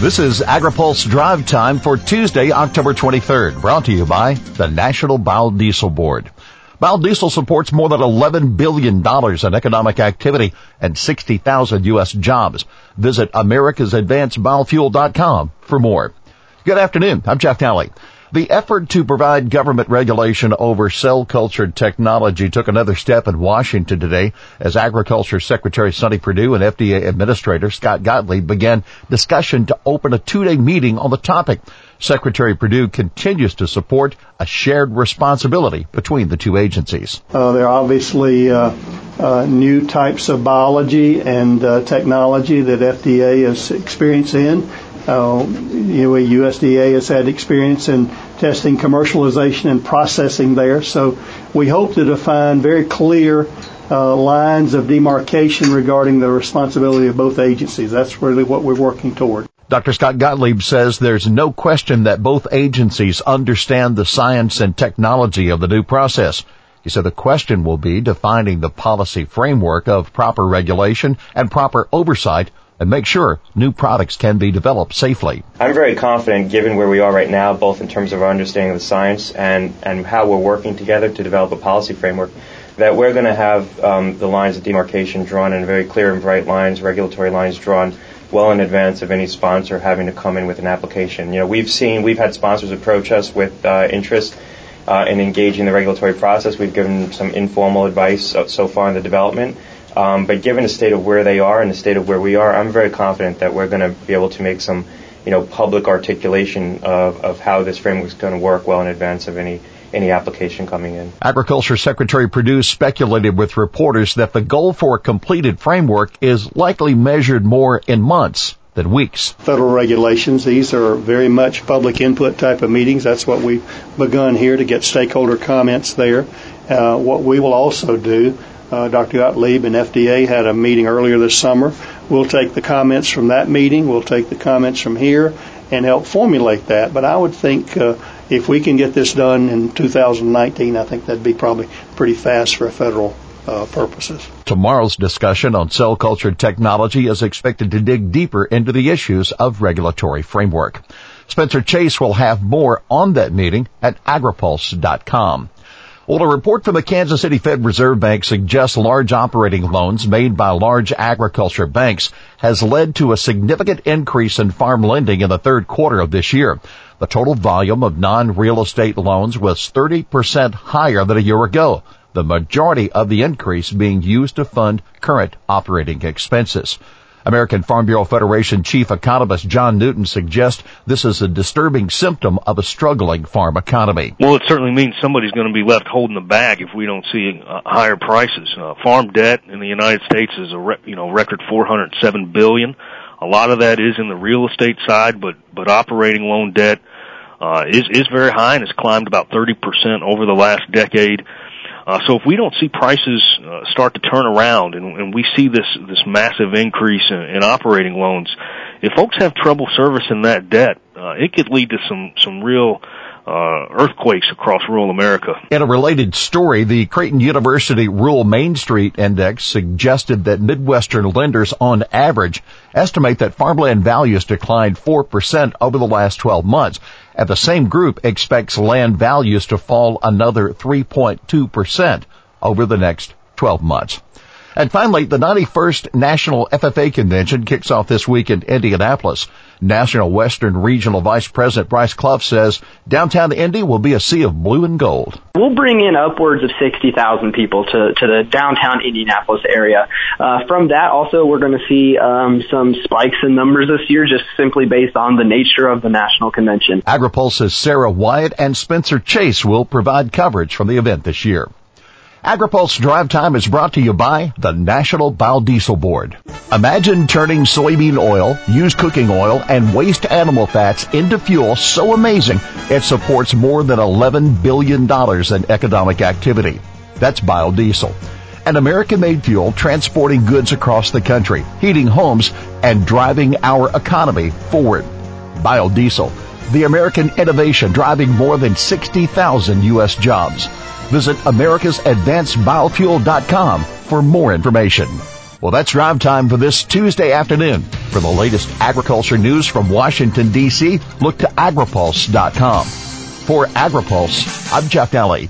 This is AgriPulse Drive Time for Tuesday, October 23rd, brought to you by the National Biodiesel Board. Biodiesel supports more than $11 billion in economic activity and 60,000 U.S. jobs. Visit americasadvancedbiofuel.com for more. Good afternoon. I'm Jeff Nalley. The effort to provide government regulation over cell cultured technology took another step in Washington today as Agriculture Secretary Sonny Perdue and FDA Administrator Scott Gottlieb began discussion to open a two-day meeting on the topic. Secretary Perdue continues to support a shared responsibility between the two agencies. Uh, there are obviously uh, uh, new types of biology and uh, technology that FDA is experiencing uh, you know, USDA has had experience in testing commercialization and processing there. So we hope to define very clear uh, lines of demarcation regarding the responsibility of both agencies. That's really what we're working toward. Dr. Scott Gottlieb says there's no question that both agencies understand the science and technology of the new process. He said the question will be defining the policy framework of proper regulation and proper oversight and make sure new products can be developed safely. I'm very confident, given where we are right now, both in terms of our understanding of the science and, and how we're working together to develop a policy framework, that we're going to have um, the lines of demarcation drawn in very clear and bright lines, regulatory lines drawn well in advance of any sponsor having to come in with an application. You know, we've seen, we've had sponsors approach us with uh, interest uh, in engaging the regulatory process. We've given some informal advice so far in the development. Um, but given the state of where they are and the state of where we are, I'm very confident that we're going to be able to make some, you know, public articulation of, of how this framework is going to work well in advance of any any application coming in. Agriculture Secretary Perdue speculated with reporters that the goal for a completed framework is likely measured more in months than weeks. Federal regulations, these are very much public input type of meetings. That's what we've begun here to get stakeholder comments there. Uh, what we will also do uh, Dr. Gottlieb and FDA had a meeting earlier this summer. We'll take the comments from that meeting, we'll take the comments from here, and help formulate that. But I would think uh, if we can get this done in 2019, I think that'd be probably pretty fast for federal uh, purposes. Tomorrow's discussion on cell culture technology is expected to dig deeper into the issues of regulatory framework. Spencer Chase will have more on that meeting at agripulse.com. Well, a report from the Kansas City Fed Reserve Bank suggests large operating loans made by large agriculture banks has led to a significant increase in farm lending in the third quarter of this year. The total volume of non-real estate loans was 30% higher than a year ago, the majority of the increase being used to fund current operating expenses. American Farm Bureau Federation Chief Economist John Newton suggests this is a disturbing symptom of a struggling farm economy. Well, it certainly means somebody's going to be left holding the bag if we don't see uh, higher prices. Uh, farm debt in the United States is a re- you know record 407 billion. A lot of that is in the real estate side, but but operating loan debt uh, is is very high and has climbed about 30 percent over the last decade. Uh, so if we don't see prices uh, start to turn around and, and we see this this massive increase in, in operating loans, if folks have trouble servicing that debt, uh, it could lead to some some real uh, earthquakes across rural America. In a related story, the Creighton University Rural Main Street Index suggested that Midwestern lenders on average estimate that farmland values declined 4% over the last 12 months. And the same group expects land values to fall another 3.2% over the next 12 months. And finally, the 91st National FFA Convention kicks off this week in Indianapolis. National Western Regional Vice President Bryce Clough says downtown Indy will be a sea of blue and gold. We'll bring in upwards of 60,000 people to, to the downtown Indianapolis area. Uh, from that, also, we're going to see um, some spikes in numbers this year, just simply based on the nature of the national convention. AgriPulse's Sara Wyant and Spencer Chase will provide coverage from the event this year. AgriPulse Drive Time is brought to you by the National Biodiesel Board. Imagine turning soybean oil, used cooking oil, and waste animal fats into fuel so amazing it supports more than $11 billion in economic activity. That's biodiesel. An American-made fuel transporting goods across the country, heating homes, and driving our economy forward. Biodiesel, the American innovation driving more than 60,000 U.S. jobs. Visit americasadvancedbiofuel.com for more information. Well, that's drive time for this Tuesday afternoon. For the latest agriculture news from Washington, D.C., look to agripulse.com. For AgriPulse, I'm Jeff Nalley.